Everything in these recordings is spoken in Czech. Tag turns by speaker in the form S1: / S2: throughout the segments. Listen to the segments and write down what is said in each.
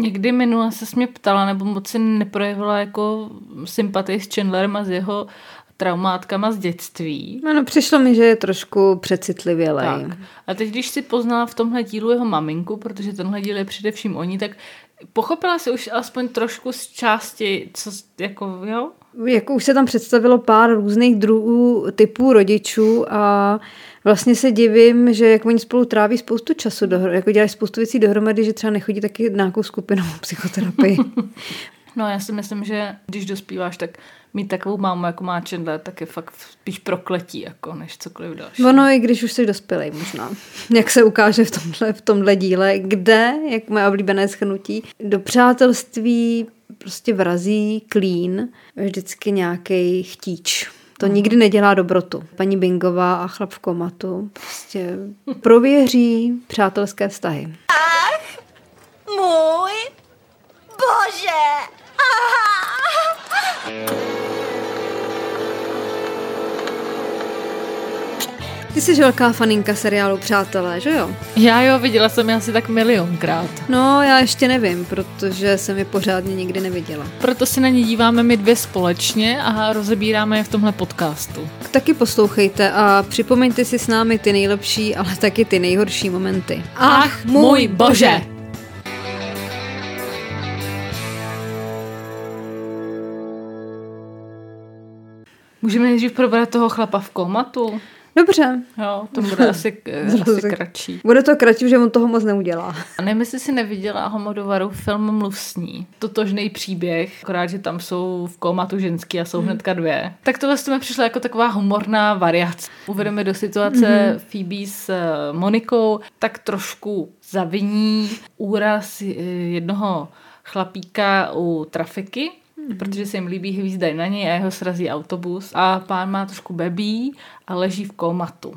S1: Někdy minule se mě ptala, nebo moc si neprojevila jako sympatii s Chandlerem a s jeho traumátkama z dětství.
S2: Ano, přišlo mi, že je trošku přecitlivělej.
S1: Tak. A teď, když si poznala v tomhle dílu jeho maminku, protože tenhle díl je především oni, tak pochopila si už alespoň trošku z části, co jako, jo?
S2: Jako už se tam představilo pár různých druhů typů rodičů a vlastně se divím, že jak oni spolu tráví spoustu času, dohr- jako dělají spoustu věcí dohromady, že třeba nechodí taky nějakou skupinou psychoterapii.
S1: no já si myslím, že když dospíváš, tak mít takovou mámu, jako má Chandler, tak je fakt spíš prokletí, jako než cokoliv další.
S2: Ono, i když už jsi dospělej možná. Jak se ukáže v tomhle, v tomhle díle, kde, jak moje oblíbené schnutí, do přátelství prostě vrazí klín vždycky nějaký chtíč. To hmm. nikdy nedělá dobrotu. Paní Bingová a chlap v komatu prostě prověří přátelské vztahy. Ach, můj bože! Ty jsi velká faninka seriálu Přátelé, že jo?
S1: Já jo, viděla jsem je asi tak milionkrát.
S2: No, já ještě nevím, protože jsem je pořádně nikdy neviděla.
S1: Proto se na ně díváme my dvě společně a rozebíráme je v tomhle podcastu.
S2: Taky poslouchejte a připomeňte si s námi ty nejlepší, ale taky ty nejhorší momenty.
S1: Ach, můj bože! Můžeme nejdřív probrat toho chlapa v komatu?
S2: Dobře.
S1: Jo, to bude asi, asi kratší.
S2: Bude to kratší, že on toho moc neudělá.
S1: A nevím, jestli si neviděla Homodovaru film Mluv s ní. Totožný příběh, akorát, že tam jsou v komatu ženský a jsou hmm. hnedka dvě. Tak tohle mi přišla jako taková humorná variace. Uvedeme do situace hmm. Phoebe s eh, Monikou, tak trošku zaviní úraz eh, jednoho chlapíka u trafiky, mm-hmm. protože se jim líbí hvízdají na něj a jeho srazí autobus a pán má trošku bebí a leží v komatu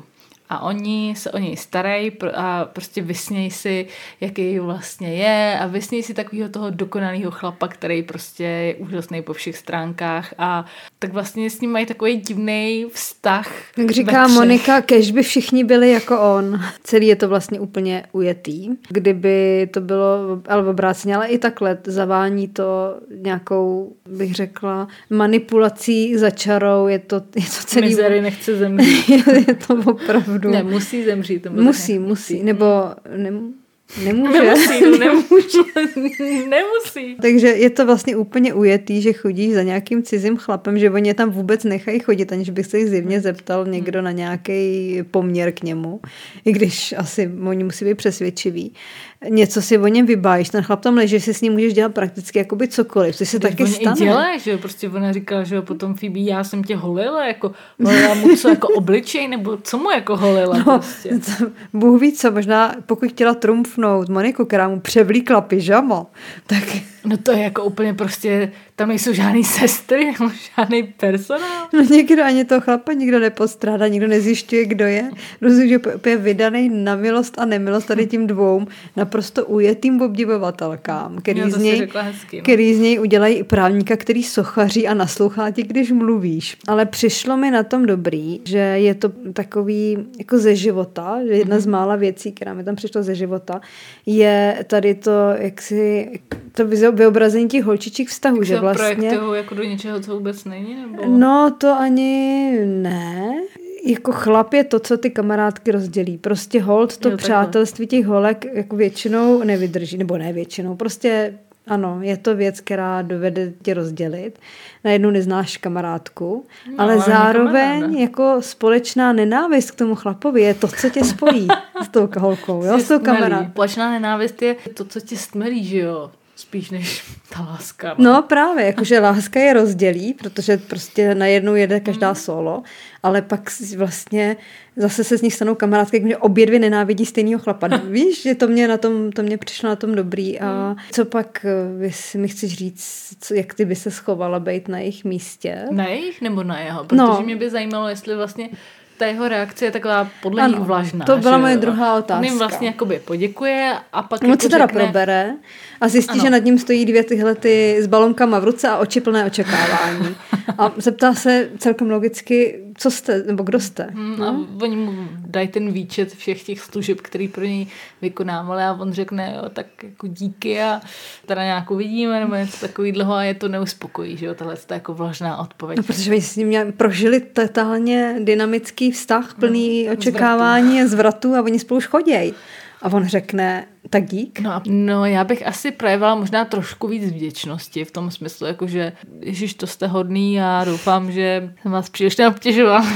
S1: a oni se o něj starají a prostě vysnějí si, jaký vlastně je a vysnějí si takového toho dokonalého chlapa, který prostě je úžasný po všech stránkách a tak vlastně s ním mají takový divný vztah.
S2: Jak říká Monika, kež by všichni byli jako on. Celý je to vlastně úplně ujetý. Kdyby to bylo ale obráceně, ale i takhle zavání to nějakou, bych řekla, manipulací za čarou. Je to, je to celý...
S1: Mizery nechce zemřít.
S2: je to opravdu opravdu...
S1: Ne, musí zemřít.
S2: Musí, musí, nebo ne, nemůže.
S1: Nemusí, no, nemůže, nemusí.
S2: Takže je to vlastně úplně ujetý, že chodí za nějakým cizím chlapem, že oni je tam vůbec nechají chodit, aniž bych se jich zjevně zeptal někdo na nějaký poměr k němu, i když asi oni musí být přesvědčiví něco si o něm vybájíš, ten chlap tam leží, si s ním můžeš dělat prakticky jakoby cokoliv, co se taky stane.
S1: dělá, že jo, prostě ona říkala, že jo, potom Phoebe, já jsem tě holila, jako holila mu co, jako obličej, nebo co mu jako holila no, prostě.
S2: To, Bůh ví co, možná pokud chtěla trumfnout Moniku, která mu převlíkla pyžamo, tak
S1: No to je jako úplně prostě, tam nejsou žádný sestry, žádný personál.
S2: No někdo ani toho chlapa nikdo nepostrádá, nikdo nezjišťuje, kdo je. Rozumím, že je vydaný na milost a nemilost tady tím dvou naprosto ujetým obdivovatelkám, který, jo, z něj, hezky, no. který z něj udělají právníka, který sochaří a naslouchá ti, když mluvíš. Ale přišlo mi na tom dobrý, že je to takový jako ze života, že jedna mm-hmm. z mála věcí, která mi tam přišla ze života, je tady to, jak si to vyobrazení těch holčičích vztahů, že vlastně...
S1: jako do něčeho, co vůbec není? Nebo...
S2: No, to ani ne. Jako chlap je to, co ty kamarádky rozdělí. Prostě hold to jo, přátelství těch holek jako většinou nevydrží, nebo ne většinou, prostě ano, je to věc, která dovede tě rozdělit. Najednou neznáš kamarádku, no, ale zároveň kamaráda. jako společná nenávist k tomu chlapovi je to, co tě spojí s tou holkou, jo, s tou kamarádkou.
S1: Společná nenávist je to, co tě stmelí, že jo? Spíš než ta láska.
S2: No, no právě, jakože láska je rozdělí, protože prostě najednou jede každá mm. solo, ale pak vlastně zase se z nich stanou kamarádky, že obě dvě nenávidí stejného chlapa. Víš, že to mě na tom, to mě přišlo na tom dobrý a mm. co pak vy si mi chceš říct, co, jak ty by se schovala být na jejich místě?
S1: Na jejich nebo na jeho? Protože no. mě by zajímalo, jestli vlastně ta jeho reakce je taková podle ano, nich vlažná.
S2: To byla moje druhá otázka. On
S1: jim vlastně jakoby poděkuje a pak
S2: On
S1: jako
S2: se teda řekne, probere a zjistí, ano. že nad ním stojí dvě tyhle ty s balonkama v ruce a oči plné očekávání. A zeptá se celkem logicky, co jste, nebo kdo jste.
S1: Hmm, a no? oni mu dají ten výčet všech těch služeb, který pro něj vykonávali a on řekne, jo, tak jako díky a teda nějak uvidíme, nebo něco takového a je to neuspokojí, že jo, tahle je jako vlažná odpověď.
S2: No, protože my s ním prožili totálně dynamický vztah, plný no, očekávání a zvratů a oni spolu už chodějí. A on řekne, tak dík.
S1: No, no, já bych asi projevila možná trošku víc vděčnosti v tom smyslu, jako že Ježíš, to jste hodný a doufám, že jsem vás příliš neobtěžovala,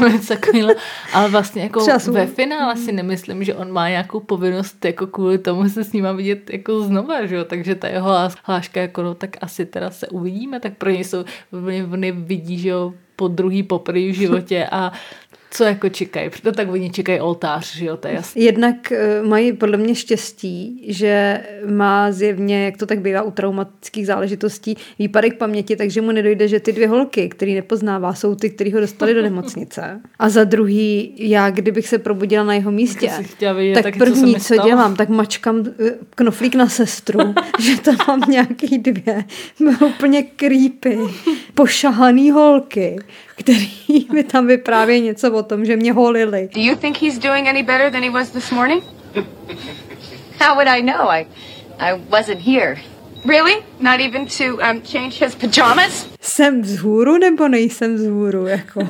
S1: ale vlastně jako Času. ve finále si nemyslím, že on má nějakou povinnost jako kvůli tomu se s ním vidět jako znova, že jo? takže ta jeho hláška jako no, tak asi teda se uvidíme, tak pro něj jsou, oni vidí, že jo, po druhý poprvé v životě a co jako čekají, proto tak oni čekají oltář, že jo, to je jasný.
S2: Jednak uh, mají podle mě štěstí, že má zjevně, jak to tak bývá u traumatických záležitostí, výpadek paměti, takže mu nedojde, že ty dvě holky, který nepoznává, jsou ty, který ho dostali do nemocnice. A za druhý, já kdybych se probudila na jeho místě,
S1: vidět,
S2: tak, tak první, co, co dělám, tak mačkám eh, knoflík na sestru, že tam mám nějaký dvě úplně creepy, pošahaný holky, který mi tam vypráví něco o tom, že mě holili. Do you think he's doing any better than he was this morning? How would I know? I, I wasn't here. Really? Not even to um, change his pajamas? Jsem vzhůru nebo nejsem vzhůru, jako?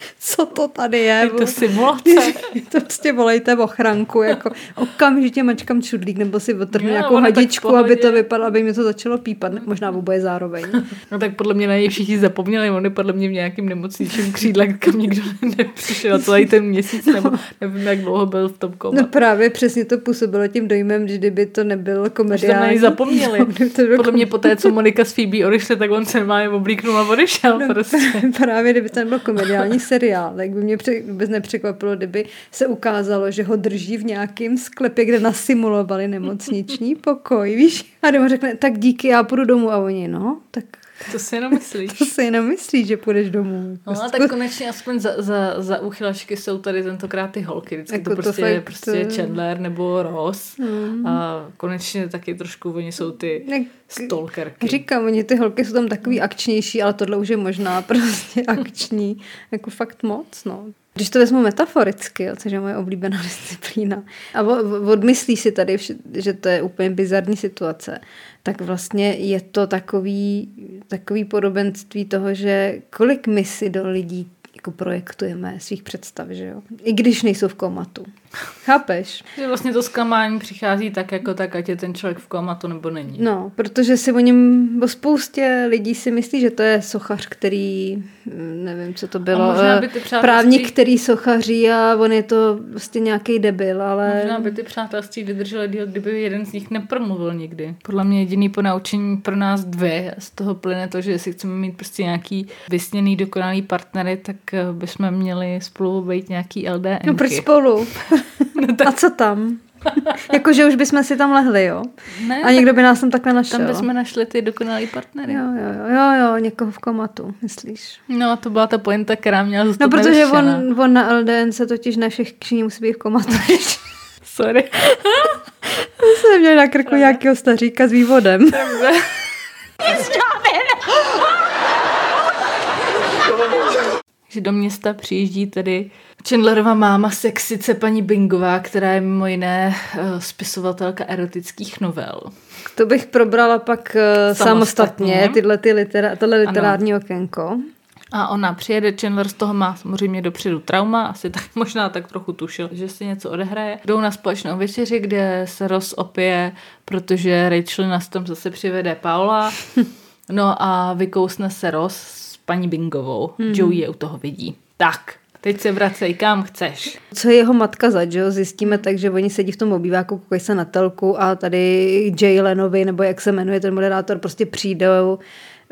S2: co to tady je.
S1: Je to simulace.
S2: to prostě volejte v ochranku, jako okamžitě mačkám čudlík, nebo si otrhnu nějakou hadičku, aby to vypadalo, aby mi to začalo pípat, možná oboje zároveň.
S1: no tak podle mě na něj všichni zapomněli, on je podle mě v nějakým nemocničním křídle, kam nikdo nepřišel celý ten měsíc, nebo nevím, jak dlouho byl v tom koma.
S2: No právě přesně to působilo tím dojmem, že kdyby to nebyl komediální.
S1: Že na něj zapomněli. No, podle mě po té, co Monika s Phoebe odešli, tak on se má oblíknul a odešel. No, prostě.
S2: Právě kdyby to nebyl komediální seriál tak by mě vůbec nepřekvapilo, kdyby se ukázalo, že ho drží v nějakém sklepě, kde nasimulovali nemocniční pokoj, víš? A mu řekne, tak díky, já půjdu domů. A oni, no, tak
S1: to si jenom myslíš.
S2: To si jenom myslíš, že půjdeš domů.
S1: No, ale tak konečně aspoň za, za, za uchylačky jsou tady tentokrát ty holky. Vždycky jako to prostě, to fakt, prostě to... Chandler nebo Ross. Mm. A konečně taky trošku oni jsou ty Jak, stalkerky.
S2: Říkám, oni ty holky jsou tam takový akčnější, ale tohle už je možná prostě akční. jako fakt moc, no. Když to vezmu metaforicky, jo, což je moje oblíbená disciplína, a odmyslí si tady, že to je úplně bizarní situace, tak vlastně je to takový, takový podobenství toho, že kolik my si do lidí jako projektujeme svých představ, že jo? I když nejsou v komatu. Chápeš?
S1: Že vlastně to zklamání přichází tak jako tak, ať je ten člověk v komatu nebo není.
S2: No, protože si o něm, o spoustě lidí si myslí, že to je sochař, který, nevím, co to bylo, by ty přátelství... právník, který sochaří a on je to vlastně nějaký debil, ale...
S1: Možná by ty přátelství vydržely díl, kdyby jeden z nich nepromluvil nikdy. Podle mě jediný ponaučení pro nás dvě, z toho plyne to, že jestli chceme mít prostě nějaký vysněný, dokonalý partnery, tak eh, bychom měli spolu být nějaký LDN.
S2: No proč spolu? No tak... A co tam? Jakože už bychom si tam lehli, jo? Ne, a někdo by nás tam takhle našel.
S1: Tam bychom našli ty dokonalý partnery.
S2: Jo, jo, jo, jo, někoho v komatu, myslíš?
S1: No, to byla ta pointa, která měla zůstat
S2: No, protože on, on, na LDN se totiž ne všichni musí být v komatu.
S1: Sorry.
S2: jsem měl na krku nějakého staříka s vývodem.
S1: Že do města přijíždí tedy Chandlerova máma sexice paní Bingová, která je mimo jiné uh, spisovatelka erotických novel.
S2: To bych probrala pak uh, samostatně, samostatně tyhle ty litera, tohle literární ano. okénko.
S1: A ona přijede, Chandler z toho má samozřejmě dopředu trauma, asi tak možná tak trochu tušil, že si něco odehraje. Jdou na společnou večeři, kde se Ross opije, protože Rachel nás tam zase přivede Paula. No a vykousne se Ross paní Bingovou. Hmm. Joey je u toho vidí. Tak, Teď se vracej, kam chceš.
S2: Co je jeho matka za, jo? Zjistíme tak, že oni sedí v tom obýváku, koukají se na telku a tady Jay Lenovi, nebo jak se jmenuje ten moderátor, prostě přijdou,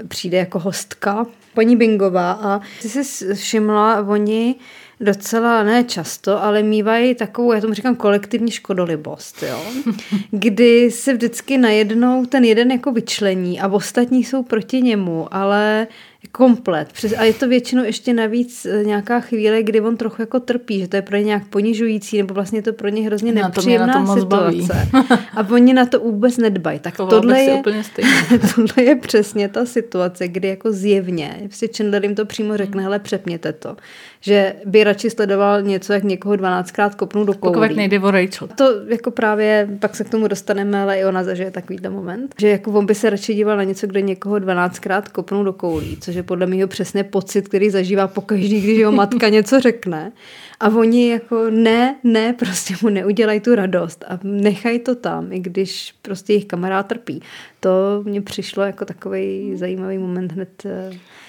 S2: přijde jako hostka, paní Bingová a ty jsi všimla, oni docela ne často, ale mývají takovou, já tomu říkám kolektivní škodolibost, jo? kdy se vždycky najednou ten jeden jako vyčlení a ostatní jsou proti němu, ale Komplet. A je to většinou ještě navíc e, nějaká chvíle, kdy on trochu jako trpí, že to je pro ně nějak ponižující, nebo vlastně to pro ně hrozně nepříjemná to situace. a oni na to vůbec nedbají. Tak tohle je, tohle je přesně ta situace, kdy jako zjevně, si Chandler jim to přímo řekne, hele, přepněte to. Že by radši sledoval něco, jak někoho 12krát kopnou do koulí.
S1: Pokud nejde o Rachel.
S2: To jako právě, pak se k tomu dostaneme, ale i ona zažije takovýto moment. Že jako on by se radši díval na něco, kde někoho 12krát kopnou do koulí, což je podle mého přesně pocit, který zažívá pokaždý, když jeho matka něco řekne. A oni jako ne, ne, prostě mu neudělají tu radost a nechají to tam, i když prostě jejich kamarád trpí. To mně přišlo jako takový zajímavý moment hned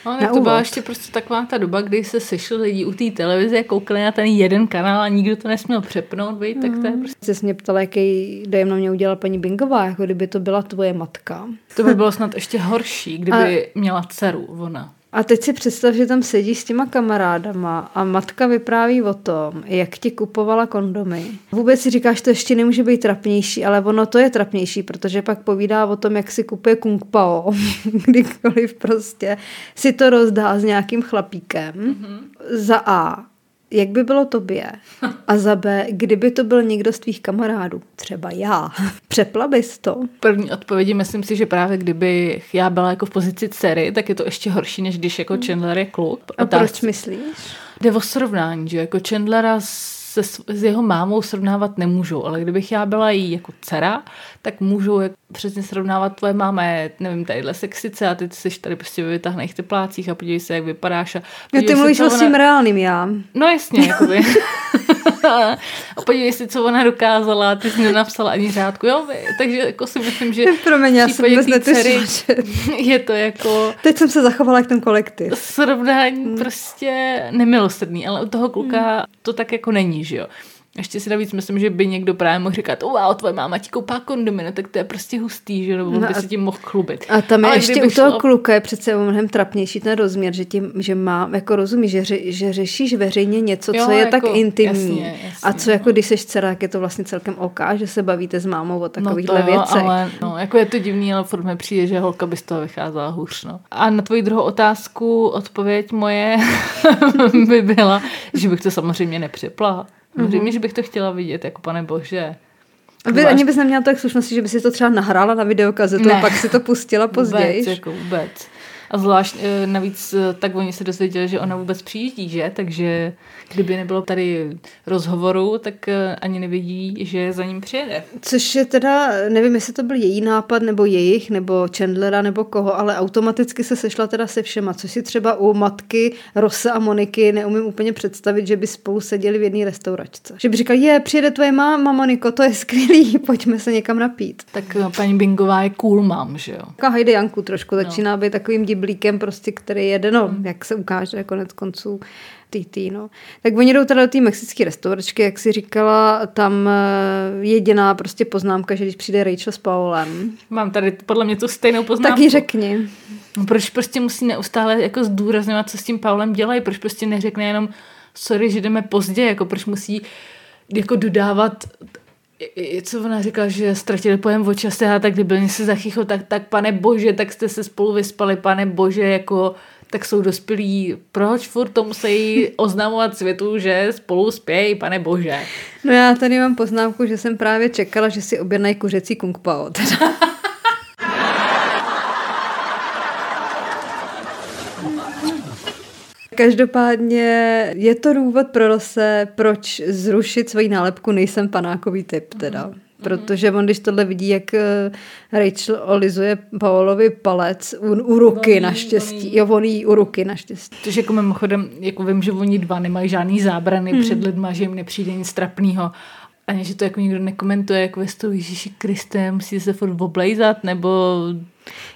S1: No, na to byla ještě prostě taková ta doba, kdy se sešli lidi u té televize koukali na ten jeden kanál a nikdo to nesměl přepnout, vej, tak to je
S2: mm. prostě... Jsi mě ptala, jaký dojem na mě udělala paní Bingová, jako kdyby to byla tvoje matka.
S1: To by bylo snad ještě horší, kdyby a... měla dceru ona.
S2: A teď si představ, že tam sedí s těma kamarádama a matka vypráví o tom, jak ti kupovala kondomy. Vůbec si říkáš, to ještě nemůže být trapnější, ale ono to je trapnější, protože pak povídá o tom, jak si kupuje kung pao, kdykoliv prostě si to rozdá s nějakým chlapíkem. Mm-hmm. Za A jak by bylo tobě? A za B, kdyby to byl někdo z tvých kamarádů, třeba já, přepla bys to?
S1: První odpovědi myslím si, že právě kdyby já byla jako v pozici dcery, tak je to ještě horší, než když jako Chandler je kluk.
S2: A proč myslíš?
S1: Jde o srovnání, že jako Chandlera se s jeho mámou srovnávat nemůžu, ale kdybych já byla jí jako dcera, tak můžu přesně srovnávat tvoje máma je, nevím, tadyhle sexice a ty jsi tady prostě ve vytáhných teplácích a podívej se, jak vypadáš. A
S2: jo, ty mluvíš o svým reálným já.
S1: No jasně, jakoby. a podívej si, co ona dokázala, ty jsi nenapsala ani řádku, jo, takže jako si myslím, že
S2: Promiň, já jsem vůbec dcery
S1: je to jako...
S2: Teď jsem se zachovala jak ten kolektiv.
S1: Srovnání hmm. prostě nemilosrdný, ale u toho kluka hmm. to tak jako není, že jo. Ještě si navíc myslím, že by někdo právě mohl říkat, wow, tvoje máma ti koupá kondomy, no tak to je prostě hustý, že nebo no by se tím mohl chlubit.
S2: A tam je ještě u toho šlo... kluka je přece mnohem trapnější ten rozměr, že tím, že má, jako rozumí, že, ře, že řešíš veřejně něco, jo, co je jako, tak intimní. Jasně, jasně, a co jako, no. když seš dcera, jak je to vlastně celkem OK, že se bavíte s mámou o takovýchhle
S1: no to
S2: jo, věcech.
S1: Ale, no, jako je to divný, ale furt mi přijde, že holka by z toho vycházela hůř. No. A na tvoji druhou otázku odpověď moje by byla, že bych to samozřejmě nepřepla. Samozřejmě, mm-hmm. že bych to chtěla vidět, jako pane bože.
S2: Aby ani bys neměla tak slušnosti, že by si to třeba nahrála na videokazetu ne. a pak si to pustila později.
S1: Vůbec, jako vůbec. A zvlášť eh, navíc eh, tak oni se dozvěděli, že ona vůbec přijíždí, že? Takže kdyby nebylo tady rozhovoru, tak eh, ani nevidí, že za ním přijede.
S2: Což je teda, nevím, jestli to byl její nápad, nebo jejich, nebo Chandlera, nebo koho, ale automaticky se sešla teda se všema, což si třeba u matky Rosa a Moniky neumím úplně představit, že by spolu seděli v jedné restauračce. Že by říkal, je, přijede tvoje máma, Moniko, to je skvělý, pojďme se někam napít.
S1: Tak paní Bingová je cool mám, že jo?
S2: Heidi Janku trošku, no. začíná být takovým blíkem prostě, který jede, no, hmm. jak se ukáže konec konců TT, no. Tak oni jdou teda do té mexické restauračky, jak si říkala, tam eh, jediná prostě poznámka, že když přijde Rachel s Paulem.
S1: Mám tady podle mě tu stejnou poznámku.
S2: Tak ji řekni.
S1: No, proč prostě musí neustále jako zdůrazňovat, co s tím Paulem dělají, proč prostě neřekne jenom sorry, že jdeme pozdě, jako proč musí jako dodávat co ona říkala, že ztratili pojem o čase a tak kdyby se zachychol, tak, tak pane bože, tak jste se spolu vyspali, pane bože, jako tak jsou dospělí, proč furt to musí oznamovat světu, že spolu spějí, pane bože.
S2: No já tady mám poznámku, že jsem právě čekala, že si objednají kuřecí kung pao. Každopádně je to důvod pro Rose, proč zrušit svoji nálepku nejsem panákový typ teda. Mm. Protože on, když tohle vidí, jak eh, Rachel olizuje Paolovi palec u, u ruky voní, naštěstí. Voní. Jo, on jí u ruky naštěstí.
S1: Což jako mimochodem, jako vím, že oni dva nemají žádný zábrany hmm. před lidma, že jim nepřijde nic trapného. Ani, že to jako nikdo nekomentuje, jako ve stu Ježíši Kriste, musí se furt oblejzat, nebo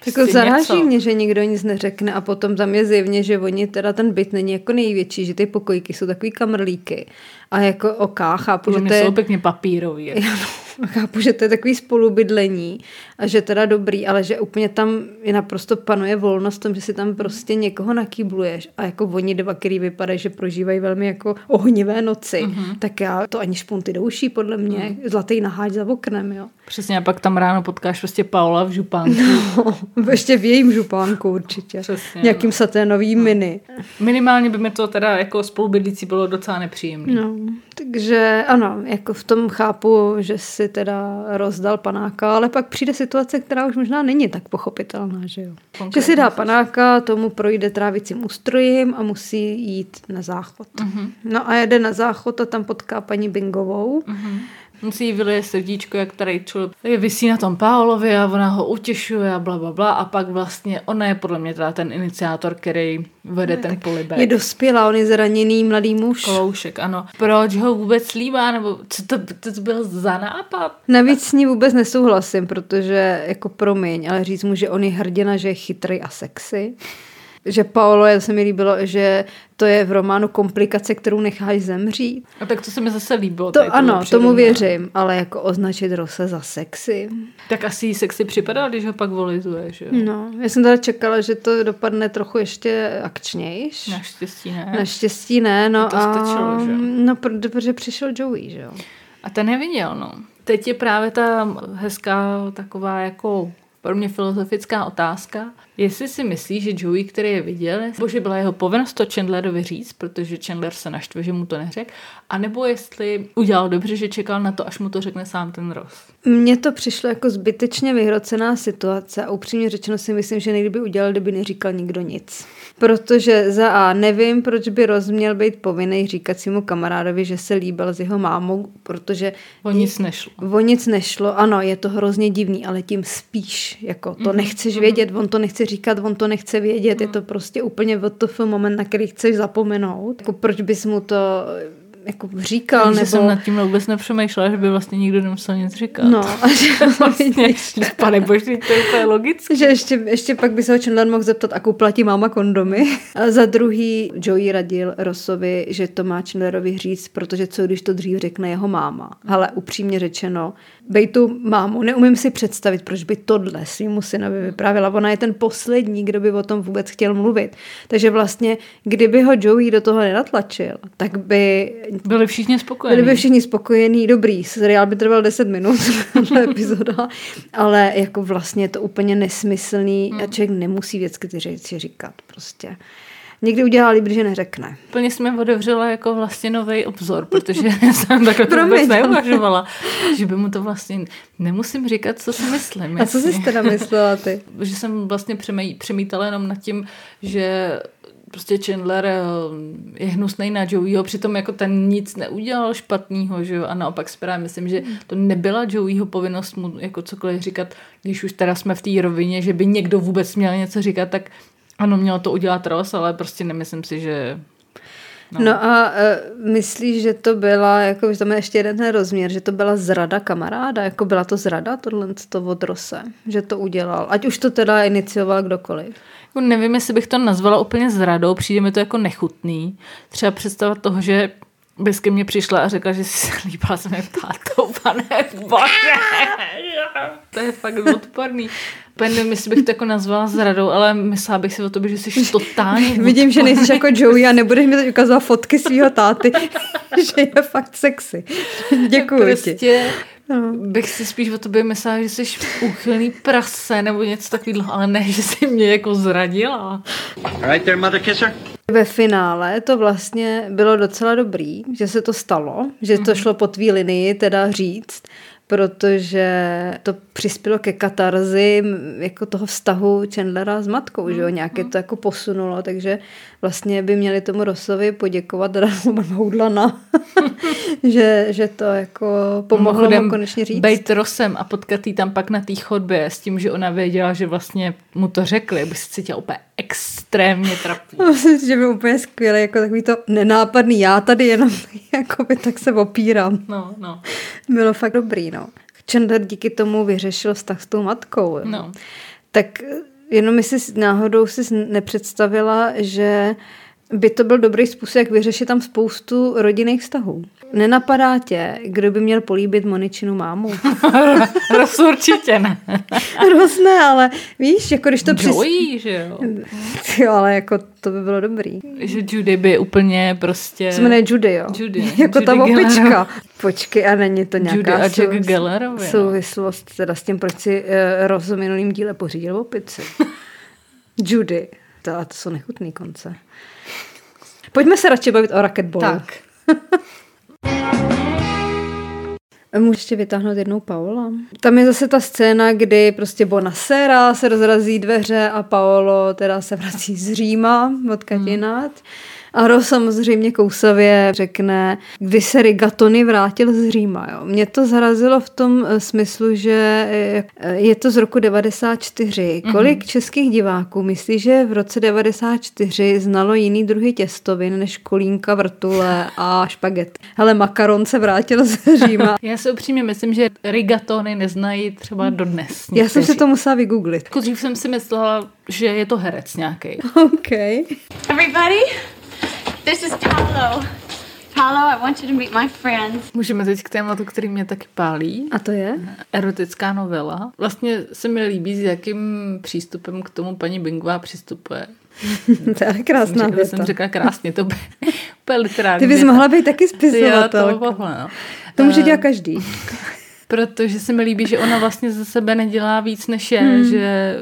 S2: jako prostě zaráží něco. mě, že nikdo nic neřekne a potom tam je zjevně, že oni teda ten byt není jako největší, že ty pokojky jsou takový kamrlíky a jako oká, chápu, že to je...
S1: jsou pěkně papírový.
S2: Jako. Já no, chápu, že to je takový spolubydlení a že teda dobrý, ale že úplně tam je naprosto panuje volnost v tom, že si tam prostě někoho nakýbluješ a jako oni dva, který vypadají, že prožívají velmi jako ohnivé noci, mm-hmm. tak já to ani špunty do uší, podle mě, mm. zlatý naháč za oknem, jo.
S1: Přesně, a pak tam ráno potkáš prostě Paula v župánku.
S2: No, ještě v jejím župánku určitě. Přesně. Nějakým no. saténový no. mini.
S1: Minimálně by mi to teda jako spolubydlící bylo docela nepříjemné.
S2: No, takže ano, jako v tom chápu, že si teda rozdal panáka, ale pak přijde situace, která už možná není tak pochopitelná, že jo. Konkrétně že si dá panáka, tomu projde trávicím ústrojím a musí jít na záchod. Uh-huh. No a jede na záchod a tam potká paní Bingovou. Uh-huh
S1: musí jí vylije srdíčko, jak tady člověk vysí na tom Paolovi a ona ho utěšuje a bla, bla, bla a pak vlastně ona je podle mě teda ten iniciátor, který vede no, ten polibek.
S2: Je dospělá, on je zraněný mladý muž.
S1: Kloušek, ano. Proč ho vůbec slíbá, nebo co to, to byl za nápad?
S2: Navíc s ní vůbec nesouhlasím, protože jako promiň, ale říct mu, že on je hrdina, že je chytrý a sexy že Paolo, já se mi líbilo, že to je v románu komplikace, kterou necháš zemřít.
S1: A tak to se mi zase líbilo.
S2: To ano, tomu věřím, ale jako označit Rose za sexy.
S1: Tak asi jí sexy připadá, když ho pak volizuje, že jo?
S2: No, já jsem teda čekala, že to dopadne trochu ještě akčnějš.
S1: Naštěstí ne.
S2: Naštěstí ne, no
S1: to a... Stačilo, že?
S2: No, protože přišel Joey, že jo?
S1: A ten neviděl, no. Teď je právě ta hezká taková jako pro mě filozofická otázka, jestli si myslí, že Joey, který je viděl, nebo že byla jeho povinnost to Chandlerovi říct, protože Chandler se naštve, že mu to neřekl, anebo jestli udělal dobře, že čekal na to, až mu to řekne sám ten Ross.
S2: Mně to přišlo jako zbytečně vyhrocená situace a upřímně řečeno si myslím, že nejde by udělal, kdyby neříkal nikdo nic. Protože za A nevím, proč by Ross měl být povinný říkat svému kamarádovi, že se líbil s jeho mámou, protože...
S1: O nic nešlo.
S2: O nic nešlo, ano, je to hrozně divný, ale tím spíš, jako to mm-hmm. nechceš vědět, on to nechce říkat, on to nechce vědět, je to prostě úplně to moment, na který chceš zapomenout. Jako proč bys mu to jako říkal.
S1: Takže
S2: nebo...
S1: jsem nad tím vůbec nepřemýšlela, že by vlastně nikdo nemusel nic říkat.
S2: No, a že
S1: vlastně, pane boží, to je úplně logické.
S2: Že ještě, ještě pak by se ho Chandler mohl zeptat, ako platí máma kondomy. A za druhý Joey radil Rossovi, že to má Chandlerovi říct, protože co když to dřív řekne jeho máma. Ale upřímně řečeno, bej tu mámu, neumím si představit, proč by tohle svýmu synovi vyprávěla. Ona je ten poslední, kdo by o tom vůbec chtěl mluvit. Takže vlastně, kdyby ho Joey do toho nenatlačil, tak by
S1: byli všichni spokojení.
S2: Byli by všichni spokojení, dobrý, seriál by trval 10 minut, epizoda, ale jako vlastně je to úplně nesmyslný a člověk nemusí věcky ty řeči říkat prostě. Někdy udělá líp, že neřekne.
S1: Úplně jsme otevřela jako vlastně nový obzor, protože jsem takhle to vůbec neuvažovala, že by mu to vlastně nemusím říkat, co si myslím.
S2: A co jsi teda myslela ty?
S1: že jsem vlastně přemítala jenom nad tím, že prostě Chandler eh, je hnusný na Joeyho, přitom jako ten nic neudělal špatného, že jo, a naopak správně myslím, že to nebyla Joeyho povinnost mu jako cokoliv říkat, když už teda jsme v té rovině, že by někdo vůbec měl něco říkat, tak ano, měl to udělat Ross, ale prostě nemyslím si, že
S2: No. no a uh, myslíš, že to byla, jako, že tam je ještě jeden ten rozměr, že to byla zrada kamaráda, jako byla to zrada tohle to od Rose, že to udělal, ať už to teda inicioval kdokoliv.
S1: Jako nevím, jestli bych to nazvala úplně zradou, přijde mi to jako nechutný. Třeba představa toho, že bys ke mně přišla a řekla, že jsi se líbila s mým tátou, pane bože. To je fakt odporný. Úplně nevím, jestli bych to jako nazvala zradou, ale myslela bych si o tobě, že jsi totálně
S2: Vidím, že nejsi jako Joey a nebudeš mi teď ukazovat fotky svého táty, že je fakt sexy. Děkuji prostě, ti.
S1: No. Bych si spíš o tobě myslela, že jsi úchylný prase nebo něco takového, ale ne, že jsi mě jako zradila. Right there, mother kisser.
S2: Ve finále to vlastně bylo docela dobrý, že se to stalo, že to mhm. šlo po tvý linii teda říct, protože to přispělo ke katarzi jako toho vztahu Chandlera s matkou, mm, že jo, mhm, nějaké mm. to jako posunulo, takže vlastně by měli tomu Rosovi poděkovat Houdlana, že, že to jako pomohlo mu konečně říct.
S1: Bejt Rosem a potkat tam pak na té chodbě s tím, že ona věděla, že vlastně mu to řekli, aby se cítila úplně extrémně trapný.
S2: Myslím, že by úplně skvělé, jako takový to nenápadný, já tady jenom jakoby tak se opírám.
S1: No, no.
S2: Bylo fakt dobrý, no. Chandler díky tomu vyřešil vztah s tou matkou.
S1: No.
S2: Tak jenom si náhodou si nepředstavila, že by to byl dobrý způsob, jak vyřešit tam spoustu rodinných vztahů. nenapadá tě, kdo by měl políbit Moničinu mámu?
S1: Roz určitě ne.
S2: Roz ne, ale víš, jako když to
S1: přis... Joey, že jo?
S2: Jo, ale jako to by bylo dobrý.
S1: Že Judy by úplně prostě...
S2: Se jmenuje Judy, jo?
S1: Judy.
S2: jako
S1: Judy
S2: ta opička. Počkej, a není to nějaká
S1: Judy a Jack souvis... Gellerovi,
S2: no. souvislost teda s tím, proč si uh, Roz v minulým díle pořídil opici. Judy. To, to jsou nechutný konce. Pojďme se radši bavit o raketbolu.
S1: Tak.
S2: Můžu ještě vytáhnout jednou Paola. Tam je zase ta scéna, kdy prostě Bonasera se rozrazí dveře a Paolo teda se vrací z Říma od Katinát. Hmm. Ro samozřejmě kousavě řekne, kdy se Rigatoni vrátil z Říma. Jo. Mě to zarazilo v tom eh, smyslu, že eh, je to z roku 94. Mhm. Kolik mm-hmm. českých diváků myslí, že v roce 94 znalo jiný druhy těstovin než kolínka, vrtule a špaget? Hele, makaron se vrátil z Říma.
S1: Já si upřímně myslím, že rigatony neznají třeba dodnes.
S2: Já jsem si to musela vygooglit.
S1: Jako dřív jsem si myslela, že je to herec nějaký.
S2: OK.
S3: Everybody, This is Paolo. Paolo, I want you to meet my friends.
S1: Můžeme teď k tématu, který mě taky pálí.
S2: A to je?
S1: Erotická novela. Vlastně se mi líbí, s jakým přístupem k tomu paní Bingová přistupuje.
S2: to je krásná
S1: věta. Jsem řekla krásně, to by úplně literárně.
S2: Ty bys věta. mohla být taky spisovatel.
S1: to mohla, no.
S2: To může dělat každý.
S1: Protože se mi líbí, že ona vlastně za sebe nedělá víc, než je, hmm. že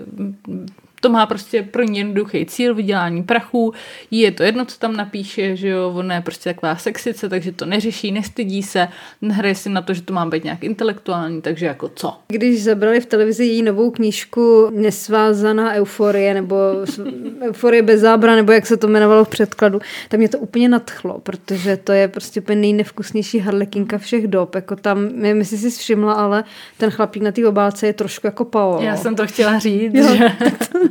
S1: to má prostě pro ní jednoduchý cíl, vydělání prachu, je to jedno, co tam napíše, že jo, ona je prostě taková sexice, takže to neřeší, nestydí se, nehraje si na to, že to má být nějak intelektuální, takže jako co.
S2: Když zabrali v televizi její novou knížku Nesvázaná euforie, nebo Euforie bez zábra, nebo jak se to jmenovalo v předkladu, tak mě to úplně nadchlo, protože to je prostě úplně nejnevkusnější harlekinka všech dob, jako tam, nevím, jestli jsi všimla, ale ten chlapík na té obálce je trošku jako Paolo.
S1: Já jsem to chtěla říct, jo, že...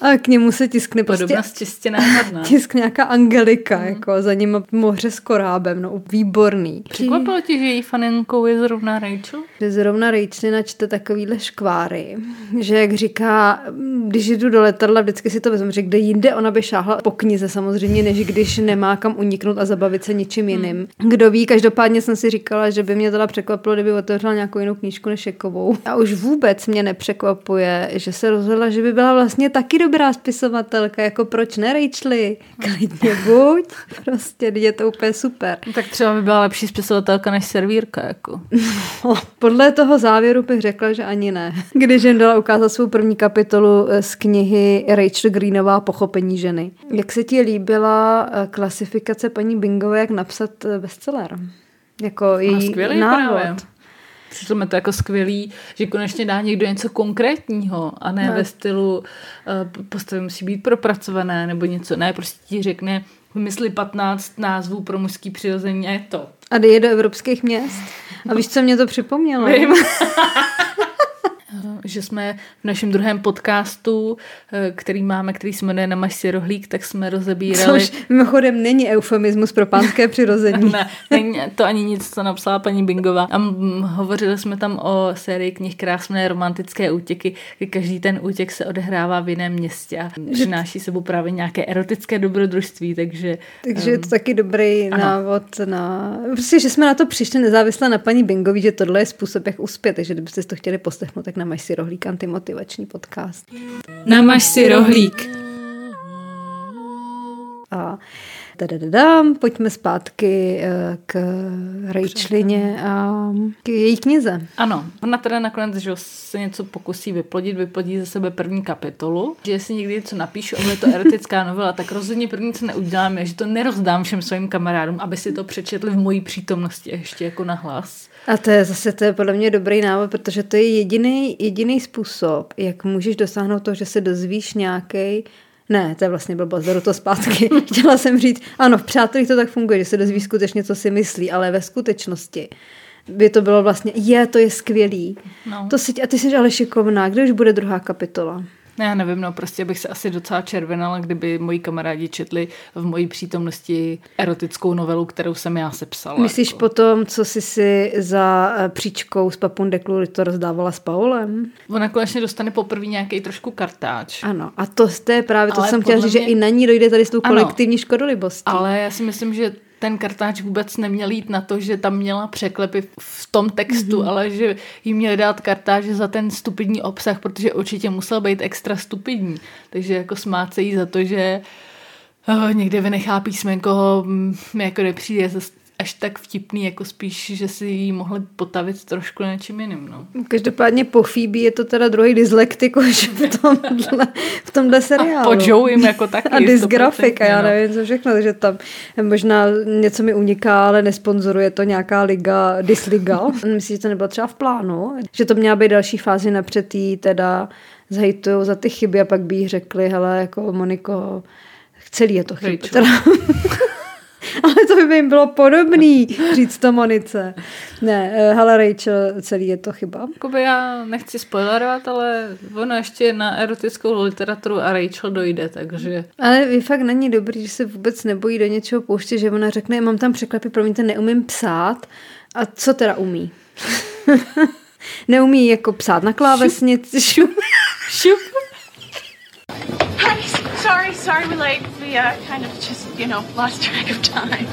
S2: A k němu se tiskne
S1: prostě... čistě náhodná.
S2: Tisk nějaká Angelika, mm. jako za ním moře s korábem, no výborný.
S1: Překvapilo ti, že její faninkou je zrovna Rachel?
S2: Že zrovna Rachel načte takovýhle škváry, že jak říká, když jdu do letadla, vždycky si to vezmu, že kde jinde ona by šáhla po knize samozřejmě, než když nemá kam uniknout a zabavit se něčím jiným. Mm. Kdo ví, každopádně jsem si říkala, že by mě teda překvapilo, kdyby otevřela nějakou jinou knížku než Jekovou. A už vůbec mě nepřekvapuje, že se rozhodla, že by byla vlastně taky dobrá spisovatelka, jako proč ne Rachely? Klidně buď, prostě je to úplně super.
S1: No, tak třeba by byla lepší spisovatelka než servírka, jako.
S2: No, podle toho závěru bych řekla, že ani ne. Když jen dala ukázat svou první kapitolu z knihy Rachel Greenová Pochopení ženy. Jak se ti líbila eh, klasifikace paní Bingové, jak napsat eh, bestseller? Jako její návod. Právě.
S1: Přišlo mi to jako skvělý, že konečně dá někdo něco konkrétního a ne, ne. ve stylu uh, postavy musí být propracované nebo něco. Ne, prostě ti řekne, vymysli 15 názvů pro mužský přirození a je to.
S2: A jde do evropských měst. A víš, co mě to připomnělo?
S1: Vím. že jsme v našem druhém podcastu, eh, který máme, který se jmenuje Namaž si rohlík, tak jsme rozebírali...
S2: Což mimochodem není eufemismus pro pánské přirození.
S1: ne, není to ani nic, co napsala paní Bingová. A hovořili jsme tam o sérii knih Krásné romantické útěky, kdy každý ten útěk se odehrává v jiném městě a přináší sebou právě nějaké erotické dobrodružství, takže...
S2: Takže je to taky dobrý ano. návod na... Prostě, že jsme na to přišli nezávisle na paní Bingový, že tohle je způsob, jak uspět, takže kdybyste to chtěli poslechnout, tak namaž si rohlík, antimotivační podcast.
S1: Namaž si rohlík.
S2: A Tadadadam, pojďme zpátky eh, k Rachelině a k její knize.
S1: Ano, ona teda nakonec že se něco pokusí vyplodit, vyplodí ze sebe první kapitolu, že jestli někdy něco napíšu, ale je to erotická novela, tak rozhodně první, co neudělám, je, že to nerozdám všem svým kamarádům, aby si to přečetli v mojí přítomnosti ještě jako na hlas.
S2: A to je zase to je podle mě dobrý návod, protože to je jediný, jediný způsob, jak můžeš dosáhnout toho, že se dozvíš nějaký ne, to je vlastně blbost, beru to zpátky. Chtěla jsem říct, ano, v přátelích to tak funguje, že se dozví skutečně, co si myslí, ale ve skutečnosti by to bylo vlastně, je, to je skvělý. No. To si, a ty jsi ale šikovná, kde už bude druhá kapitola?
S1: Já nevím, no prostě bych se asi docela červenala, kdyby moji kamarádi četli v mojí přítomnosti erotickou novelu, kterou jsem já sepsala.
S2: Myslíš jako. potom, co jsi si za eh, příčkou z Papundeklu to rozdávala s Paulem?
S1: Ona konečně dostane poprvé nějaký trošku kartáč.
S2: Ano, a to, to je právě to, ale jsem chtěla říct, mě... že i na ní dojde tady s tou kolektivní škodolibostí.
S1: Ale já si myslím, že ten kartáč vůbec neměl jít na to, že tam měla překlepy v tom textu, mm-hmm. ale že jí měli dát kartáč za ten stupidní obsah, protože určitě musel být extra stupidní. Takže jako smát se jí za to, že oh, někde vynechá písmenko, mi jako nepřijde až tak vtipný, jako spíš, že si ji mohli potavit trošku něčím jiným. No.
S2: Každopádně po Phoebe je to teda druhý dyslektik už v tomhle, v tomhle seriálu.
S1: A po Joe jim jako taky.
S2: A dysgrafik a já no. nevím, co všechno, takže tam možná něco mi uniká, ale nesponzoruje to nějaká liga, disliga. Myslím, že to nebylo třeba v plánu, že to měla být další fázi napřed jí teda zhejtujou za ty chyby a pak by jí řekli, hele, jako Moniko, celý je to chyba. ale to by jim bylo podobný říct to Monice. Ne, eh, hele Rachel, celý je to chyba.
S1: Jakoby já nechci spoilerovat, ale ono ještě na erotickou literaturu a Rachel dojde, takže...
S2: Ale je fakt není dobrý, že se vůbec nebojí do něčeho pouštět, že ona řekne, mám tam překlepy, promiňte, neumím psát. A co teda umí? Neumí jako psát na klávesnici. Šup.
S1: Šup.
S3: Hi, sorry, sorry we're late. We uh, kind of just, you know, lost track of time.